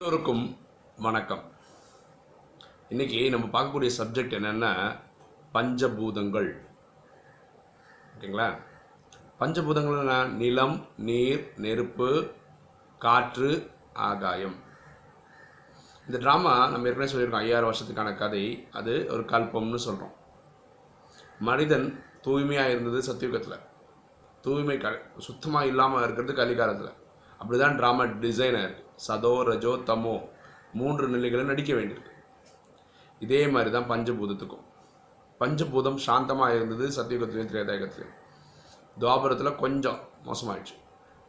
எல்லோருக்கும் வணக்கம். இன்னைக்கு நம்ம பார்க்கக்கூடிய சப்ஜெக்ட் என்னென்னா பஞ்சபூதங்கள். ஓகேங்களா? பஞ்சபூதங்கள்னா நிலம் நீர் நெருப்பு காற்று ஆகாயம். இந்த ட்ராமா நம்ம ஏற்கனவே சொல்லியிருக்கோம் ஐயாயிரம் வருஷத்துக்கான கதை. அது ஒரு கல்பம்னு சொல்கிறோம் மனிதன் தூய்மையாக இருந்தது சத்தியுகத்தில். தூய்மை க சுத்தமாக இல்லாமல் இருக்கிறது கலிகாலத்தில். அப்படி தான் ட்ராமா டிசைனாக இருக்குது சதோ ரஜோ தமோ மூன்று நிலைகளும் நடிக்க வேண்டியிருக்கு. இதே மாதிரி தான் பஞ்சபூதத்துக்கும். பஞ்சபூதம் சாந்தமாக இருந்தது சத்தியுகத்திலையும் திரேதாயுகத்திலையும். துவாபரத்தில் கொஞ்சம் மோசமாயிடுச்சு.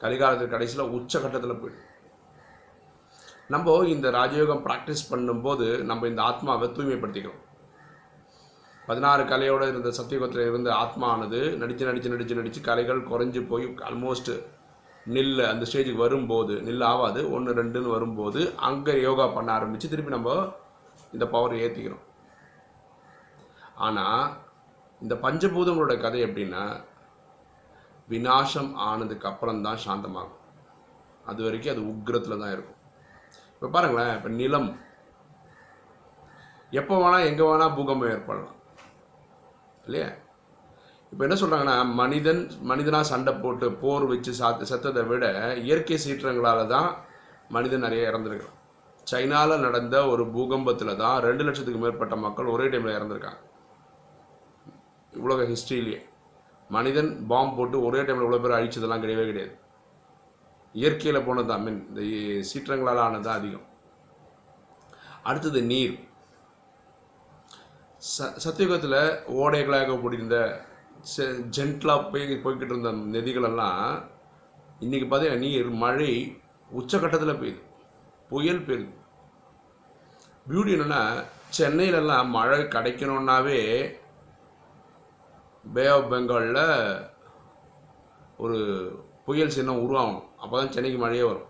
கலிகாலத்தில் கடைசியில் உச்சகட்டத்தில் போயிடுது நம்ம இந்த ராஜயோகம் ப்ராக்டிஸ் பண்ணும்போது நம்ம இந்த ஆத்மாவை தூய்மைப்படுத்திக்கிறோம். பதினாறு கலையோடு இருந்த சத்தியுகத்தில் இருந்த ஆத்மானது நடித்து நடித்து நடித்து நடித்து கலைகள் குறைஞ்சி போய் ஆல்மோஸ்ட்டு நில் அந்த ஸ்டேஜுக்கு வரும்போது நில் ஆகாது ஒன்று ரெண்டுன்னு வரும்போது அங்கே யோகா பண்ண ஆரம்பித்து திருப்பி நம்ம இந்த பவரை ஏற்றிக்கிறோம் ஆனால் இந்த பஞ்சபூதங்களோட கதை எப்படின்னா விநாசம் ஆனதுக்கு அப்புறம் தான் சாந்தமாகும். அது வரைக்கும் அது உக்ரத்தில் தான் இருக்கும். இப்போ பாருங்களேன் இப்போ நிலம். எப்போ வேணால் எங்கே வேணால் பூகம்பம் ஏற்படலாம். இல்லையா? இப்போ என்ன சொல்கிறாங்கன்னா மனிதன் மனிதனாக சண்டை போட்டு போர் வச்சு சாத்து செத்ததை விட இயற்கை சீற்றங்களால் தான் மனிதன் நிறைய இறந்துருக்கான் சைனாவில் நடந்த ஒரு பூகம்பத்தில் தான் ரெண்டு லட்சத்துக்கு மேற்பட்ட மக்கள் ஒரே டைமில் இறந்துருக்காங்க. உலக ஹிஸ்ட்ரியிலேயே மனிதன் பாம்பு போட்டு ஒரே டைமில் இவ்வளோ பேர் அழிச்சதெல்லாம் கிடையவே கிடையாது. இயற்கையில் போனது தான் மீன் இந்த சீற்றங்களால் ஆனது தான் அதிகம். அடுத்தது நீர். ச சத்தியுகத்தில் ஓடைகளாக போட்டிருந்த ஜென்டலாக போய் போய்கிட்டு இருந்த நதிகளெல்லாம் இன்றைக்கி பார்த்தீங்கன்னா நீர் மழை உச்சக்கட்டத்தில் பெய்யுது. புயல் பெய்யுது. பியூட்டி என்னென்னா சென்னையிலலாம் மழை கிடைக்கணுன்னாவே பே ஆஃப் பெங்காலில் ஒரு புயல் சின்னம் உருவாகணும். அப்போ தான் சென்னைக்கு மழையே வரும்.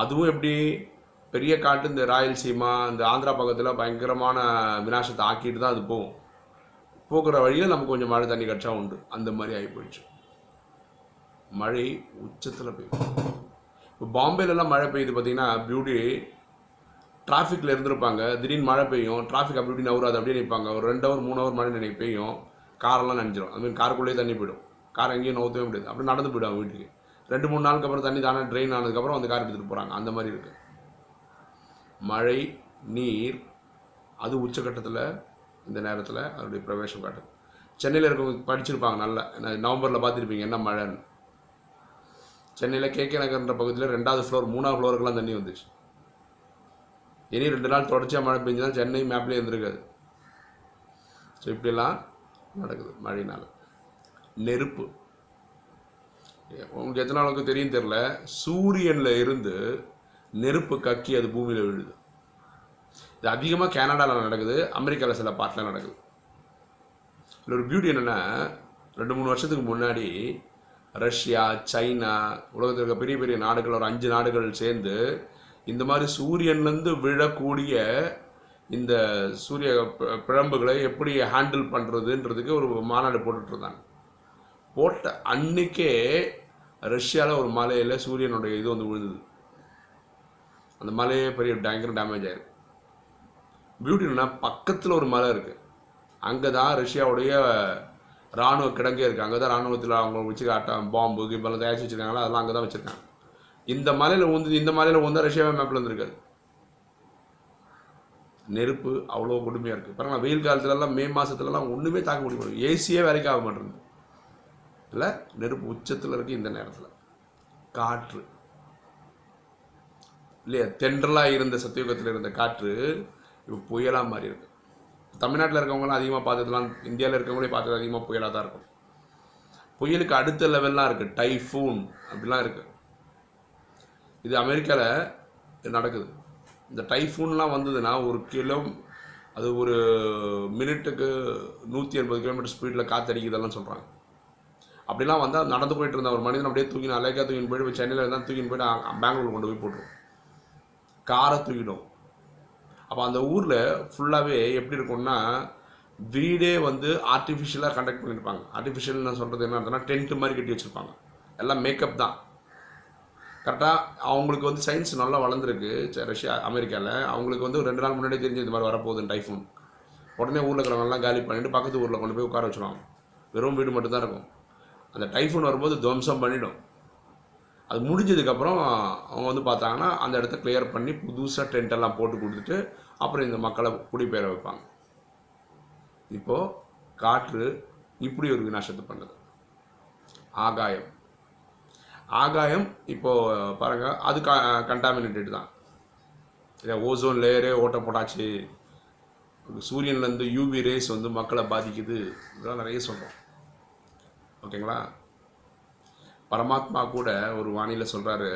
அதுவும் எப்படி பெரிய காட்டு இந்த ராயல்சீமா இந்த ஆந்திரா பக்கத்தில் பயங்கரமான விநாசத்தை ஆக்கிட்டு தான் அது போகும். போக்குற வழியில் நமக்கு கொஞ்சம் மழை தண்ணி கிடச்சா உண்டு. அந்த மாதிரி ஆகி போயிடுச்சு. மழை உச்சத்தில் பெய்யும் இப்போ பாம்பேலலாம் மழை பெய்யுது பார்த்தீங்கன்னா பியூட்டி டிராஃபிக்கில் இருந்திருப்பாங்க. திடீர்னு மழை பெய்யும் டிராஃபிக் அப்படி இப்படி நவுறாது அப்படியே நிற்பாங்க ஒரு ரெண்டு ஹவர் மூணு ஹவர் மழை நினைக்க பெய்யும். காரெல்லாம் நனைஞ்சிரும். அதுமாதிரி காருக்குள்ளேயே தண்ணி போயிடும். கார் எங்கேயும் நோத்தவே முடியாது. அப்படி நடந்து போயிடும் வீட்டுக்கு. ரெண்டு மூணு நாளுக்கு அப்புறம் தண்ணி தானே ட்ரெயின் ஆனதுக்கப்புறம் அந்த கார் எடுத்துகிட்டு போகிறாங்க அந்த மாதிரி இருக்குது மழை நீர் அது உச்சக்கட்டத்தில் இந்த நேரத்தில் அதனுடைய பிரவேசம் காட்டும். சென்னையில் இருக்கவங்க படிச்சிருப்பாங்க நல்லா. நவம்பரில் பார்த்துருப்பீங்க என்ன மழைன்னு. சென்னையில் கே கே நகர்ன்ற பகுதியில் ரெண்டாவது ஃப்ளோர் மூணாவது ஃப்ளோருக்கெல்லாம் தண்ணி வந்துச்சு. இனி ரெண்டு நாள் தொடர்ச்சியாக மழை பெஞ்சுதான் சென்னை மேப்லேயே இருந்திருக்காது. ஸோ இப்படிலாம் நடக்குது மழையினால். நெருப்பு. உங்களுக்கு எத்தனை அளவுக்கு தெரியும் தெரில சூரியனில் இருந்து நெருப்பு கக்கி அது பூமியில் விழுது. இது அதிகமாக கனடாவில் நடக்குது அமெரிக்காவில் சில பார்ட்டில் நடக்குது. இதில் ஒரு பியூட்டி என்னென்னா ரெண்டு மூணு வருஷத்துக்கு முன்னாடி ரஷ்யா சைனா உலகத்தில் இருக்க பெரிய பெரிய நாடுகள் ஒரு அஞ்சு நாடுகள் சேர்ந்து இந்த மாதிரி சூரியன்லேருந்து விழக்கூடிய இந்த சூரிய பிழம்புகளை எப்படி ஹேண்டில் பண்ணுறதுன்றதுக்கு ஒரு மாநாடு போட்டுட்டு இருந்தாங்க போட்ட அன்னைக்கே ரஷ்யாவில் ஒரு மலையில் சூரியனுடைய இது வந்து விழுந்தது. அந்த மலையே பெரிய பயங்கர டேமேஜ் ஆயிருக்கு. பியூட்டினா பக்கத்தில் ஒரு மலை இருக்குது அங்கே தான் ரஷ்யாவுடைய இராணுவ கிடங்கே இருக்குது அங்கே தான் இராணுவத்தில் அவங்க வச்சு ஆட்டம் பாம்பு கிம்பெல்லாம் தயாரிச்சு வச்சுருக்காங்களா? அதெல்லாம் அங்கே தான் வச்சுருக்காங்க. இந்த மலையில் ஊந்து இந்த மலையில் ஊந்தா ரஷ்யாவே மேப்பில் இருந்திருக்காது நெருப்பு அவ்வளோ கொடுமையாக இருக்குது பாருங்களா வெயில் காலத்துலலாம் மே மாதத்துலலாம் ஒன்றுமே தாக்க முடியும் ஏசியே வேலைக்கு ஆக மாட்டேங்குது. இல்லை நெருப்பு உச்சத்தில் இருக்குது இந்த நேரத்தில். காற்று. இல்லையா தென்றலாக இருந்த சத்தியுகத்தில் இருந்த காற்று இப்போ புயலாக மாதிரி இருக்குது தமிழ்நாட்டில் இருக்கவங்களாம் அதிகமாக பார்த்ததுலாம் இந்தியாவில் இருக்கவங்களே பார்த்தது அதிகமாக புயலாக தான் இருக்கும். புயலுக்கு அடுத்த லெவல்லாம் இருக்குது டைஃபூன் அப்படிலாம் இருக்குது இது அமெரிக்காவில் நடக்குது. இந்த டைஃபூன்லாம் வந்ததுன்னா ஒரு கிலோ அது ஒரு மினிட்டுக்கு நூற்றி எண்பது கிலோமீட்டர் ஸ்பீடில் காற்றடிக்குதெல்லாம் சொல்கிறாங்க அப்படிலாம் வந்தால் நடந்து போயிட்டு இருந்த ஒரு மனிதன் அப்படியே தூக்கின அலைக்கா தூக்கின்னு போயிட்டு சென்னையில் இருந்தால் தூக்கின்னு போயிட்டு பெங்களூர் கொண்டு போய் போட்டுரும். காரை தூக்கிடும். அப்போ அந்த ஊரில் ஃபுல்லாகவே எப்படி இருக்கும்னா வீடே வந்து ஆர்டிஃபிஷியலாக கண்டக்ட் பண்ணியிருப்பாங்க ஆர்டிஃபிஷியல் நான் சொல்கிறது என்ன அர்த்தம்னா டென்ட் மாதிரி கட்டி வச்சுருப்பாங்க. எல்லாம் மேக்கப் தான். கரெக்டாக அவங்களுக்கு வந்து சயின்ஸ் நல்லா வளர்ந்துருக்கு ரஷ்யா அமெரிக்காவில் அவங்களுக்கு வந்து ரெண்டு நாள் முன்னாடியே தெரிஞ்சு இந்த மாதிரி வரப்போகுது டைஃபூன் உடனே ஊரில் இருக்கிறவங்கலாம் காலி பண்ணிட்டு பக்கத்து ஊரில் கொண்டு போய் உட்கார வச்சுருவாங்க. வெறும் வீடு மட்டும்தான் இருக்கும். அந்த டைஃபூன் வரும்போது துவம்சம் பண்ணிவிடும் அது முடிஞ்சதுக்கப்புறம் அவங்க வந்து பார்த்தாங்கன்னா அந்த இடத்த கிளியர் பண்ணி புதுசாக டென்ட் எல்லாம் போட்டு கொடுத்துட்டு அப்புறம் இந்த மக்களை குடிபெயர வைப்பாங்க. இப்போது காற்று இப்படி ஒரு விநாசத்தை பண்ணுது. ஆகாயம். ஆகாயம் இப்போது பாருங்கள் அது க கண்டாமினேட்டட் தான். இல்லை ஓசோன் லேயரே ஓட்ட போட்டாச்சு. சூரியன்லேருந்து யூவி ரேஸ் வந்து மக்களை பாதிக்குது. இதெல்லாம் நிறைய சொல்கிறோம் ஓகேங்களா? பரமாத்மா கூட ஒரு வானிலை சொல்கிறாரு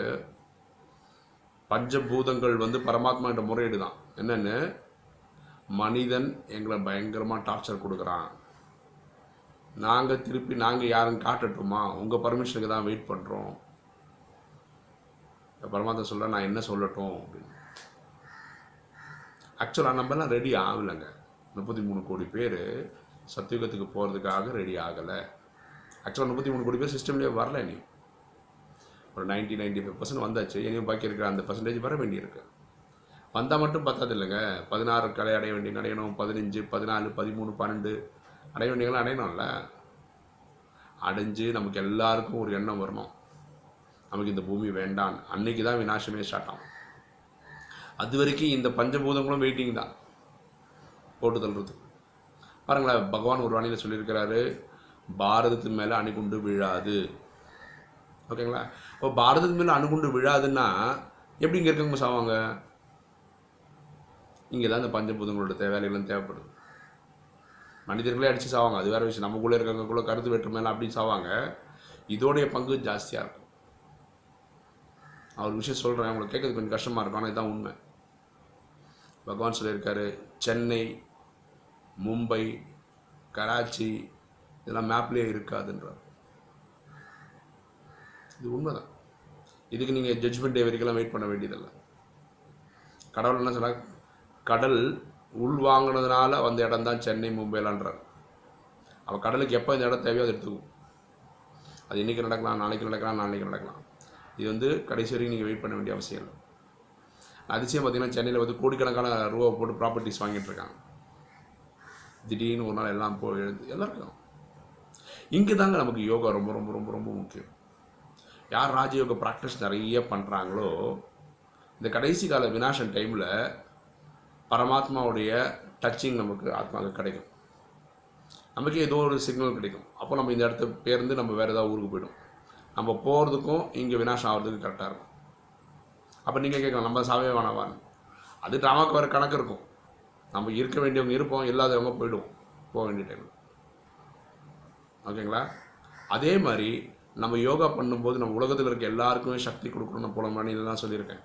பஞ்சபூதங்கள் வந்து பரமாத்மான்ற முறையீடு தான் என்னென்னு? மனிதன் எங்களை பயங்கரமாக டார்ச்சர் கொடுக்குறான். நாங்கள் திருப்பி நாங்கள் யாருன்னு காட்டட்டுமா? உங்கள் பர்மிஷனுக்கு தான் வெயிட் பண்ணுறோம் பரமாத்மா சொல்ல நான் என்ன சொல்லட்டும் அப்படின்னு. ஆக்சுவலாக நம்மலாம் ரெடி ஆகலைங்க. முப்பத்தி மூணு கோடி பேர் சத்தியுகத்துக்கு போகிறதுக்காக ரெடி ஆகலை. ஆக்சுவலாக முப்பத்தி மூணு கோடி பேர் சிஸ்டம்லேயே வரல நீ ஒரு 90 நைன்டி ஃபைவ் பர்சன்ட் வந்தாச்சு. இனியும் பாக்கி இருக்கிற அந்த பர்சன்டேஜ் வர வேண்டியிருக்கு. வந்தால் மட்டும் பத்தாது இல்லைங்க பதினாறு கலை அடைய வேண்டிய அடையணும். பதினஞ்சு பதினாலு பதிமூணு பன்னெண்டு அடைய வேண்டியவங்களாம் அடையணும்ல. அடைஞ்சு நமக்கு எல்லாருக்கும் ஒரு எண்ணம் வரணும். நமக்கு இந்த பூமி வேண்டாம். அன்னைக்கு தான் விநாசமே ஸ்டார்ட் ஆகும். அது வரைக்கும் இந்த பஞ்சபூதங்களும் வெயிட்டிங் தான். போட்டு தள்ளுறது. பாருங்களேன் பகவான் ஒரு வானிலை சொல்லியிருக்கிறாரு. பாரதத்தின் மேலே அணுகுண்டு விழாது. ஓகேங்களா? இப்போ பாரதத்தின் மேலே அணுகுண்டு விழாதுன்னா எப்படி இங்கே இருக்கவங்க சாவாங்க? இங்கே தான் இந்த பஞ்சபூதங்களோட தேவையெல்லாம் தேவைப்படுது. மனிதர்களே அடித்து சாவாங்க. அது வேற விஷயம். நமக்குள்ளே இருக்கவங்களுக்குள்ள கருத்து வேற்று மேலே அப்படி சாவாங்க. இதோடைய பங்கு ஜாஸ்தியாக இருக்கும். அவர் விஷயம் சொல்கிறேன் உங்களுக்கு கேட்கறது கொஞ்சம் கஷ்டமாக இருக்கும். ஆனால் இதுதான் உண்மை. பகவான் சொல்லியிருக்காரு சென்னை மும்பை கராச்சி இதெல்லாம் மேப்லேயே இருக்காதுன்றார். இது உண்மைதான். இதுக்கு நீங்கள் ஜட்ஜ்மெண்ட் டே வரைக்கும் வெயிட் பண்ண வேண்டியதில்லை. கடவுள் என்ன சொன்னா கடல் உள்வாங்கினதுனால வந்த இடம் தான் சென்னை மும்பைலான்றார். அவள் கடலுக்கு எப்போ இந்த இடம் தேவையோ அதை எடுத்துக்கும். அது இன்றைக்கி நடக்கலாம் நாளைக்கு நடக்கலாம் நாளைக்கு நடக்கலாம். இது வந்து கடைசி வரைக்கும் நீங்கள் வெயிட் பண்ண வேண்டிய அவசியம் இல்லை. அதிசயம் பார்த்தீங்கன்னா சென்னையில் வந்து கோடிக்கணக்கான ரூபா போட்டு ப்ராப்பர்ட்டிஸ் வாங்கிட்டு இருக்காங்க. திடீர்னு ஒரு நாள் எல்லாம் போ எழுது எல்லாருக்கும் இங்கே தாங்க நமக்கு யோகா ரொம்ப ரொம்ப ரொம்ப ரொம்ப முக்கியம். யார் ராஜயோக ப்ராக்டிஸ் நிறைய பண்ணுறாங்களோ இந்த கடைசி கால வினாசன் டைமில் பரமாத்மாவுடைய டச்சிங் நமக்கு ஆத்மாவுக்கு கிடைக்கும். நமக்கு ஏதோ ஒரு சிக்னல் கிடைக்கும். அப்போ நம்ம இந்த இடத்த பேருந்து நம்ம வேறு ஏதாவது ஊருக்கு போய்டும். நம்ம போகிறதுக்கும் இங்கே வினாசம் ஆகிறதுக்கும் கரெக்டாக இருக்கும். அப்போ நீங்கள் கேட்கலாம் நம்ம சாவே வேணாவான்னு அது ட்ராமாக்கு வேறு கணக்கு இருக்கும். நம்ம இருக்க வேண்டியவங்க இருப்போம் இல்லாதவங்க போயிடுவோம். போக வேண்டிய டைமில் ஓகேங்களா? அதே மாதிரி நம்ம யோகா பண்ணும்போது நம்ம உலகத்தில் இருக்க எல்லாருக்குமே சக்தி கொடுக்கணும் போல மணிலாம் சொல்லியிருக்கேன்.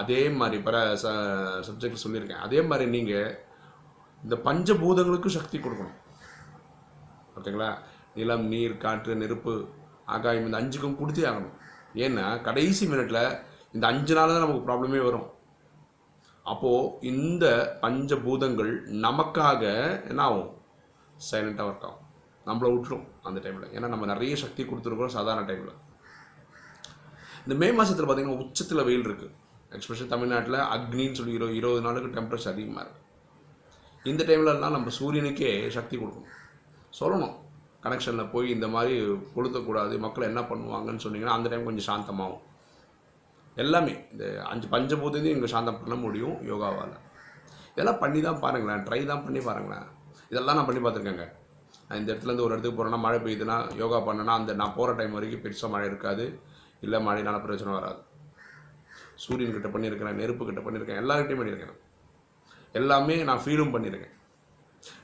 அதே மாதிரி பிற ச சப்ஜெக்ட் சொல்லியிருக்கேன். அதே மாதிரி நீங்கள் இந்த பஞ்சபூதங்களுக்கும் சக்தி கொடுக்கணும். ஓகேங்களா? நிலம் நீர் காற்று நெருப்பு ஆகாயம் இந்த அஞ்சுக்கும் கொடுத்தே ஆகணும். ஏன்னா கடைசி மினிட்ல இந்த அஞ்சு நாள் தான் நமக்கு ப்ராப்ளமே வரும். அப்போது இந்த பஞ்சபூதங்கள் நமக்காக என்ன ஆகும்? சைலண்ட்டாக ஒர்க் ஆகும். நம்மளை விட்டுரும் அந்த டைமில் ஏன்னா நம்ம நிறைய சக்தி கொடுத்துருக்குறோம் சாதாரண டைமில் இந்த மே மாதத்தில் பார்த்தீங்கன்னா உச்சத்தில் வெயில் இருக்குது எக்ஸ்பெஷலி தமிழ்நாட்டில் அக்னின்னு சொல்லி இருபது இருபது நாளுக்கு டெம்பரேச்சர் அதிகமாக இருக்குது இந்த டைம்லலாம் நம்ம சூரியனுக்கே சக்தி கொடுக்கணும். சொல்லணும். கனெக்ஷனில் போய் இந்த மாதிரி கொளுத்தக்கூடாது மக்கள் என்ன பண்ணுவாங்கன்னு சொன்னீங்கன்னா அந்த டைம் கொஞ்சம் சாந்தமாகும் எல்லாமே. இந்த அஞ்சு பஞ்சபூத்தையும் இங்கே சாந்தம் பண்ண முடியும் யோகாவால். இதெல்லாம் பண்ணி தான் பாருங்களேன். ட்ரை தான் பண்ணி பாருங்களேன். இதெல்லாம் நான் பண்ணி பார்த்துருக்கேங்க. நான் இந்த இடத்துலேருந்து ஒரு இடத்துக்கு போகிறேன்னா மழை பெய்யுதுன்னா யோகா பண்ணேன்னா அந்த நான் போகிற டைம் வரைக்கும் பெருசாக மழை இருக்காது. இல்லை மழைனால பிரச்சனை வராது. சூரியன் கிட்ட பண்ணியிருக்கிறேன் நெருப்பு கிட்ட பண்ணியிருக்கேன் எல்லாருக்கிட்டையும் பண்ணியிருக்கேன் எல்லாமே நான் ஃபீலும் பண்ணியிருக்கேன்.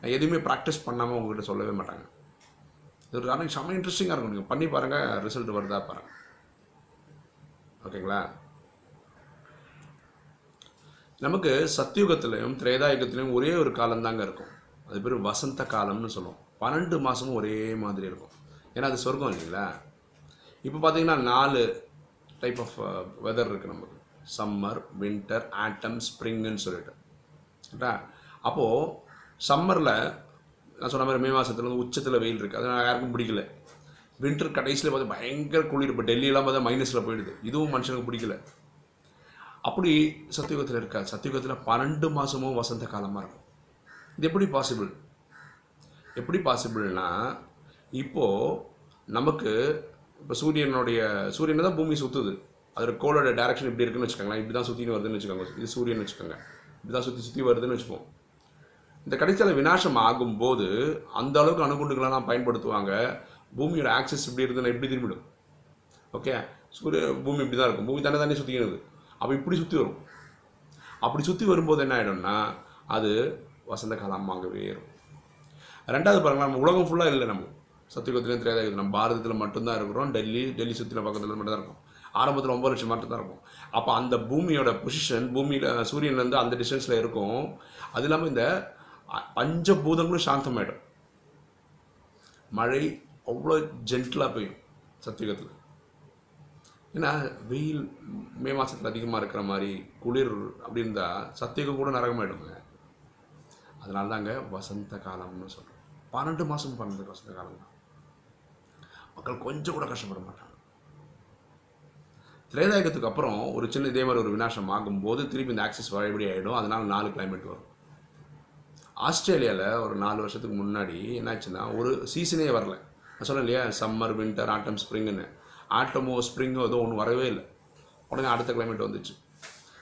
நான் எதுவுமே ப்ராக்டிஸ் பண்ணாமல் உங்ககிட்ட சொல்லவே மாட்டாங்க. இது ஒரு ஆனால் செம்ம இன்ட்ரெஸ்டிங்காக இருக்கும் நீங்கள் பண்ணி பாருங்கள் ரிசல்ட் வருதா பாருங்கள் ஓகேங்களா? நமக்கு சத்தியுகத்திலையும் திரேதாயுகத்திலையும் ஒரே ஒரு காலம் தாங்க இருக்கும். அது பேர் வசந்த காலம்னு சொல்லுவோம். பன்னெண்டு மாதமும் ஒரே மாதிரி இருக்கும். ஏன்னா அது சொர்க்கம் இல்லைங்களா? இப்போ பார்த்தீங்கன்னா நாலு டைப் ஆஃப் வெதர் இருக்குது நமக்கு. சம்மர் வின்டர் ஆட்டம் ஸ்ப்ரிங்குன்னு சொல்லிட்டு. கரெக்டா? அப்போது சம்மரில் நான் சொன்ன மாதிரி மே மாதத்துல வந்து உச்சத்தில் வெயில் இருக்குது அது யாருக்கும் பிடிக்கல. வின்டர் கடைசியில் பார்த்து பயங்கர குளிர். இப்போ டெல்லியெல்லாம் பார்த்தா மைனஸில் போயிடுது. இதுவும் மனுஷனுக்கு பிடிக்கல. அப்படி சத்தியுகத்தில் இருக்காது சத்தியுகத்தில் பன்னெண்டு மாதமும் வசந்த காலமாக இருக்கும். இது எப்படி பாசிபிள் எப்படி பாசிபிள்னா இப்போது நமக்கு இப்போ சூரியனுடைய சூரியனை தான் பூமி சுற்றுது அதோட கோளோட டைரக்ஷன் இப்படி இருக்குன்னு வச்சுக்கோங்களேன். இப்படி தான் சுற்றின்னு வருதுன்னு வச்சுக்கோங்க. இது சூரியன் வச்சுக்கோங்க. இப்படி தான் சுற்றி சுற்றி வருதுன்னு வச்சுப்போம். இந்த கடைசியில் விநாசம் ஆகும்போது அந்த அளவுக்கு அணுகுண்டுகளெல்லாம் பயன்படுத்துவாங்க. பூமியோட ஆக்சஸ் இப்படி இருந்ததுன்னா இப்படி திரும்பிடும். ஓகே சூரிய பூமி இப்படி தான் இருக்கும். பூமி தானே தானே சுற்றிக்கிறது அப்போ இப்படி சுற்றி வரும். அப்படி சுற்றி வரும்போது என்ன ஆகிடும்னா அது வசந்த காலமாகவே இருக்கும் ரெண்டாவது பாருங்கள் நம்ம உலகம் ஃபுல்லாக இல்லை நம்ம. சத்தியகுத்திலையும் தெரியாத நம்ம பாரதத்தில் மட்டும்தான் இருக்கிறோம். டெல்லி டெல்லி சுற்றின பக்கத்தில் மட்டும் தான் இருக்கும். ஆரம்பத்தில் ஒம்பது லட்சம் மட்டும் தான் இருக்கும். அப்போ அந்த பூமியோட பொசிஷன் பூமியில் சூரியன்லேருந்து அந்த டிஸ்டன்ஸில் இருக்கும். அது இல்லாமல் இந்த அ- பஞ்சபூதங்களும் சாந்தமாயிடும். மழை அவ்வளோ ஜென்டிலாக பெய்யும் சத்தியகத்தில் ஏன்னா வெயில் மே மாதத்தில் அதிகமாக இருக்கிற மாதிரி குளிர் அப்படி இருந்தால் சத்தியகம் கூட நரகமாயிடுங்க. அதனால தாங்க வசந்த காலம்னு சொல்கிறோம் பன்னெண்டு மாதம் பன்னெண்டு வசந்த காலம் தான் மக்கள் கொஞ்சம் கூட கஷ்டப்பட மாட்டாங்க. திரேதாயகத்துக்கு அப்புறம் ஒரு சின்ன இதே மாதிரி ஒரு விநாசம் ஆகும்போது திருப்பி இந்த ஆக்சிஸ் வழிபடி ஆகிடும் அதனால் நாலு கிளைமேட் வரும். ஆஸ்திரேலியாவில் ஒரு நாலு வருஷத்துக்கு முன்னாடி என்னாச்சுன்னா ஒரு சீசனே வரல. நான் சொன்னேன் இல்லையா சம்மர் வின்டர் ஆட்டம் ஸ்ப்ரிங்குன்னு ஆட்டமோ ஸ்ப்ரிங்கோ ஏதோ ஒன்று வரவே இல்லை. உடனே அடுத்த கிளைமேட் வந்துச்சு.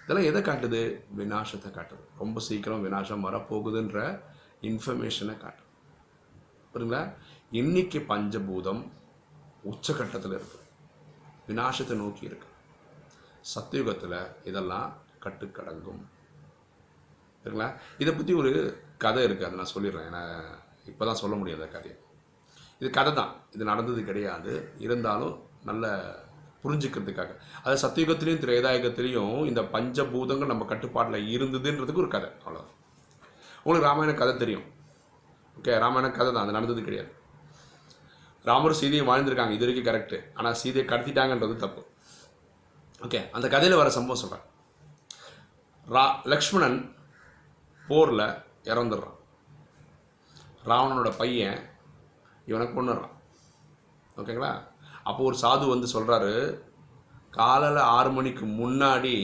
இதெல்லாம் எதை காட்டுது? வினாசத்தை காட்டுது. ரொம்ப சீக்கிரம் வினாசம் வரப்போகுதுன்ற இன்ஃபர்மேஷனை காட்டுது. புரியுங்களா இன்னைக்கு பஞ்சபூதம் உச்சகட்டத்தில் இருக்கு. விநாசத்தை நோக்கி இருக்கு. சத்தியுகத்தில் இதெல்லாம் கட்டுக்கடங்கும். சரிங்களா இதை பற்றி ஒரு கதை இருக்குது அதை நான் சொல்லிடுறேன். ஏன்னா இப்போ தான் சொல்ல முடியாது கதையை. இது கதை தான். இது நடந்தது கிடையாது. இருந்தாலும் நல்ல புரிஞ்சுக்கிறதுக்காக. அது சத்தியுகத்திலையும் திரேதாயுகத்திலையும் இந்த பஞ்சபூதங்கள் நம்ம கட்டுப்பாட்டில் இருந்ததுன்றதுக்கு ஒரு கதை. அவ்வளோ உங்களுக்கு ராமாயண கதை தெரியும். ஓகே ராமாயண கதை தான் அது நடந்தது கிடையாது. ராமர் சீதையும் வாழ்ந்திருக்காங்க இது வரைக்கும் கரெக்டு ஆனால் சீதையை கடத்திட்டாங்கன்றது தப்பு. ஓகே அந்த கதையில் வர சம்பவம் சொல்கிறேன் ரா லக்ஷ்மணன் போரில் இறந்துடுறான். ராவணனோட பையன் இவனை கொண்டுடுறான் ஓகேங்களா அப்போ ஒரு சாது வந்து சொல்கிறாரு காலையில் ஆறு மணிக்கு முன்னாடி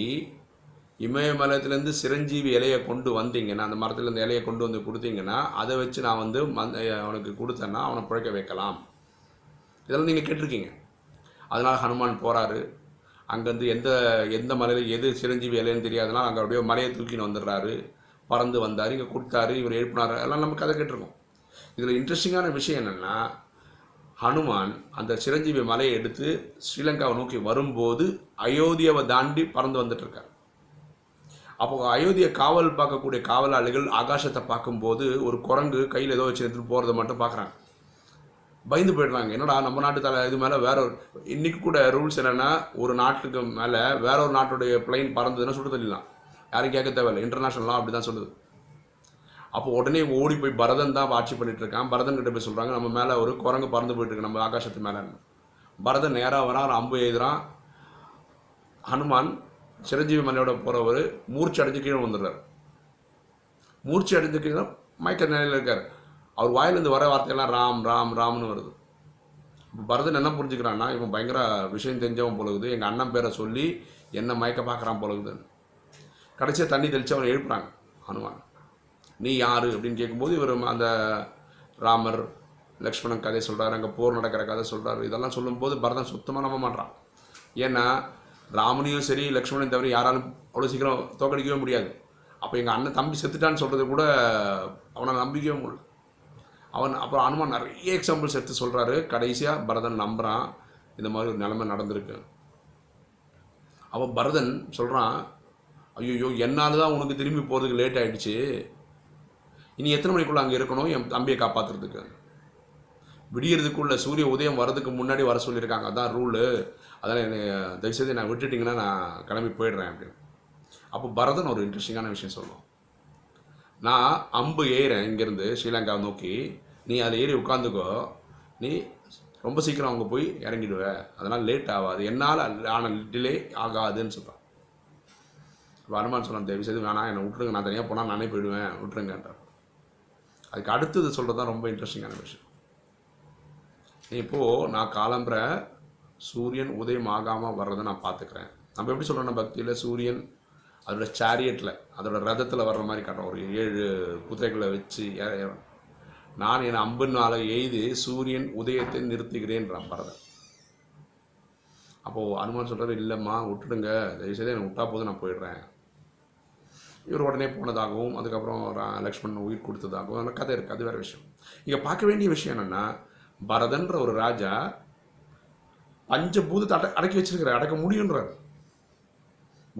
இமயமலத்திலேருந்து சிரஞ்சீவி இலையை கொண்டு வந்தீங்கன்னா அந்த மரத்துலேருந்து இலையை கொண்டு வந்து கொடுத்தீங்கன்னா அதை வச்சு நான் வந்து மந்த அவனுக்கு கொடுத்தேன்னா அவனை பிழைக்க வைக்கலாம். இதெல்லாம் நீங்கள் கேட்டிருக்கீங்க. அதனால் ஹனுமான் போகிறாரு அங்கேருந்து எந்த எந்த மலையில் எது சிரஞ்சீவி இலைன்னு தெரியாதுன்னா அங்கே அப்படியே மலையை தூக்கின்னு வந்துடுறாரு. பறந்து வந்தார் இங்கே கொடுத்தாரு இவர் எழுப்பினார். எல்லாம் நம்ம கதை கேட்டிருக்கோம். இதில் இன்ட்ரெஸ்டிங்கான விஷயம் என்னென்னா ஹனுமான் அந்த சிரஞ்சீவி மலையை எடுத்து ஸ்ரீலங்காவை நோக்கி வரும்போது அயோத்தியாவை தாண்டி பறந்து வந்துட்டுருக்கார் அப்போ அயோத்தியை காவல் பார்க்கக்கூடிய காவலாளிகள் ஆகாசத்தை பார்க்கும்போது ஒரு குரங்கு கையில் ஏதோ வச்சு எடுத்துகிட்டு போகிறத மட்டும் பார்க்குறாங்க. பயந்து போயிடுறாங்க. என்னடா நம்ம நாட்டு தலை இது மேலே வேற ஒரு இன்னைக்கு கூட ரூல்ஸ் என்னென்னா ஒரு நாட்டுக்கு மேலே வேற ஒரு நாட்டுடைய பிளைன் பறந்ததுன்னா சுட்டு தள்ளிடலாம் யாரும் கேட்க தேவையில்லை. இன்டர்நேஷனலாம் அப்படி தான் சொல்லுது. அப்போ உடனே ஓடி போய் பரதன் தான் ஆட்சி பண்ணிட்டு இருக்கான். பரதன் கிட்ட போய் சொல்கிறாங்க நம்ம மேலே ஒரு குரங்கு பறந்து போயிட்டு இருக்கு நம்ம ஆகாசத்து மேலே பரதன் நேராக வரான் அம்பு எழுதுறான் ஹனுமான் சிரஞ்சீவி மலையோட போகிறவர் மூர்ச்சி அடைஞ்சு கீழே வந்துடுறார் மூர்ச்சி அடைஞ்சு கீழே மயக்க நிலையில் இருக்கார். அவர் வாயிலேருந்து வர வார்த்தையெல்லாம் ராம் ராம் ராம்னு வருது. இப்போ பரதன் என்ன புரிஞ்சுக்கிறான்னா இவன் பயங்கர விஷயம் தெரிஞ்சவன் போலகுது. எங்கள் அண்ணன் பேரை சொல்லி என்ன மயக்க பார்க்குறான் போலகுதுன்னு. கடைசியாக தண்ணி தெளித்து அவனை எழுப்புறாங்க ஹனுமான். நீ யார் அப்படின்னு கேட்கும்போது இவர் அந்த ராமர் லக்ஷ்மணன் கதை சொல்கிறார் அங்கே போர் நடக்கிற கதை சொல்கிறாரு இதெல்லாம் சொல்லும்போது பரதன் சுத்தமாக நம்ப மாட்டான் ஏன்னா ராமனையும் சரி லக்ஷ்மணையும் தவிர யாராலும் அவ்வளோ சீக்கிரம் தோக்கடிக்கவே முடியாது. அப்போ எங்கள் அண்ணன் தம்பி செத்துட்டான்னு சொல்கிறது கூட அவனை நம்பிக்கவே முடியல. அவன் அப்புறம் அனுமான் நிறைய எக்ஸாம்பிள்ஸ் எடுத்து சொல்கிறாரு கடைசியாக பரதன் நம்புகிறான் இந்த மாதிரி ஒரு நிலைமை நடந்திருக்கு. அவன் பரதன் சொல்கிறான் ஐயோ என்னால் தான் உனக்கு திரும்பி போகிறதுக்கு லேட் ஆகிடுச்சு இனி எத்தனை மணிக்குள்ளே அங்கே இருக்கணும்? என் தம்பியை காப்பாற்றுறதுக்கு விடியறதுக்குள்ள சூரிய உதயம் வரதுக்கு முன்னாடி வர சொல்லியிருக்காங்க. அதான் ரூலு அதனால் என்னை தயவுசெய்து நான் விட்டுட்டிங்கன்னா நான் கிளம்பி போயிடுறேன் அப்படின்னு. அப்போ பரதன் ஒரு இன்ட்ரெஸ்டிங்கான விஷயம் சொல்லுவோம் நான் அம்பு ஏறேன் இங்கேருந்து ஸ்ரீலங்காவை நோக்கி. நீ அதை ஏறி உட்காந்துக்கோ. நீ ரொம்ப சீக்கிரம் அவங்க போய் இறங்கிடுவ. அதனால் லேட் ஆகாது. என்னால் ஆனால் டிலே ஆகாதுன்னு சொல்கிறான் இப்போ அனுமான் சொன்னான் தயவு செய்து வேணாம் என்னை விட்டுருங்க. நான் தனியாக போனால் நானே போயிடுவேன். விட்டுருங்கன்றார் அதுக்கு அடுத்தது சொல்கிறது தான் ரொம்ப இன்ட்ரெஸ்டிங்கான விஷயம். நீ இப்போது நான் காலம்புற சூரியன் உதயம் ஆகாமல் வர்றதை நான் பார்த்துக்கிறேன். நம்ம எப்படி சொல்கிறோம் பக்தியில் சூரியன் அதோட சேரியட்டில் அதோட ரதத்தில் வர்ற மாதிரி காட்டுறோம். ஒரு ஏழு குதிரைகளை வச்சு நான் என் அம்பினால எய்து சூரியன் உதயத்தை நிறுத்துகிறேன்றான் பரதன் அப்போது அனுமான் சொல்கிறாரு இல்லைம்மா விட்டுடுங்க. தயவுசெய்து என்னை விட்டா போதும் நான் போயிடுறேன். இவர் உடனே போனதாகவும் அதுக்கப்புறம் ரா- லக்ஷ்மணன் உயிர் கொடுத்ததாகவும் அதெல்லாம் கதை இருக்குது அது வேறு விஷயம். இங்கே பார்க்க வேண்டிய விஷயம் என்னென்னா பரதன்ற ஒரு ராஜா பஞ்சபூதத்தை அட அடக்கி வச்சிருக்கிற அடக்க முடியுன்றார்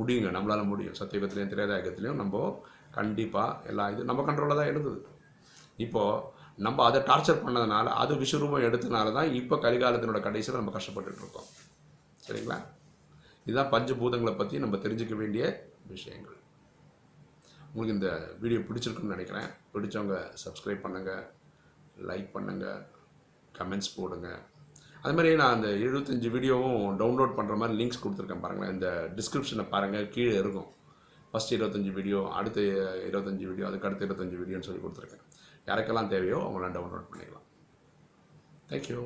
முடியுங்க. நம்மளால் முடியும். சத்தியுகத்திலையும் திரேதாயுகத்திலையும் நம்ம கண்டிப்பாக எல்லா இது நம்ம கண்ட்ரோலில் தான் இருந்தது. இப்போது நம்ம அதை டார்ச்சர் பண்ணதுனால அது விஸ்வரூபம் எடுத்தனால தான் இப்போ கலிகாலத்தினோட கடைசியில் நம்ம கஷ்டப்பட்டுட்டு இருக்கோம். சரிங்களா? இதுதான் பஞ்சபூதங்களை பற்றி நம்ம தெரிஞ்சுக்க வேண்டிய விஷயங்கள். உங்களுக்கு இந்த வீடியோ பிடிச்சிருக்குன்னு நினைக்கிறேன். பிடிச்சவங்க சப்ஸ்கிரைப் பண்ணுங்கள் லைக் பண்ணுங்கள் கமெண்ட்ஸ் போடுங்கள் அது மாதிரி நான் அந்த எழுபத்தஞ்சு வீடியோவும் டவுன்லோட் பண்ணுற மாதிரி லிங்க்ஸ் கொடுத்துருக்கேன் பாருங்களேன். இந்த டிஸ்கிரிப்ஷனில் பாருங்கள் கீழே இருக்கும். ஃபஸ்ட் இருபத்தஞ்சி வீடியோ அடுத்த இருபத்தஞ்சி வீடியோ அதுக்கு அடுத்த இருபத்தஞ்சி வீடியோன்னு சொல்லி கொடுத்துருக்கேன். யாருக்கெல்லாம் தேவையோ அவங்களாம் டவுன்லோட் பண்ணிக்கலாம். தேங்க்யூ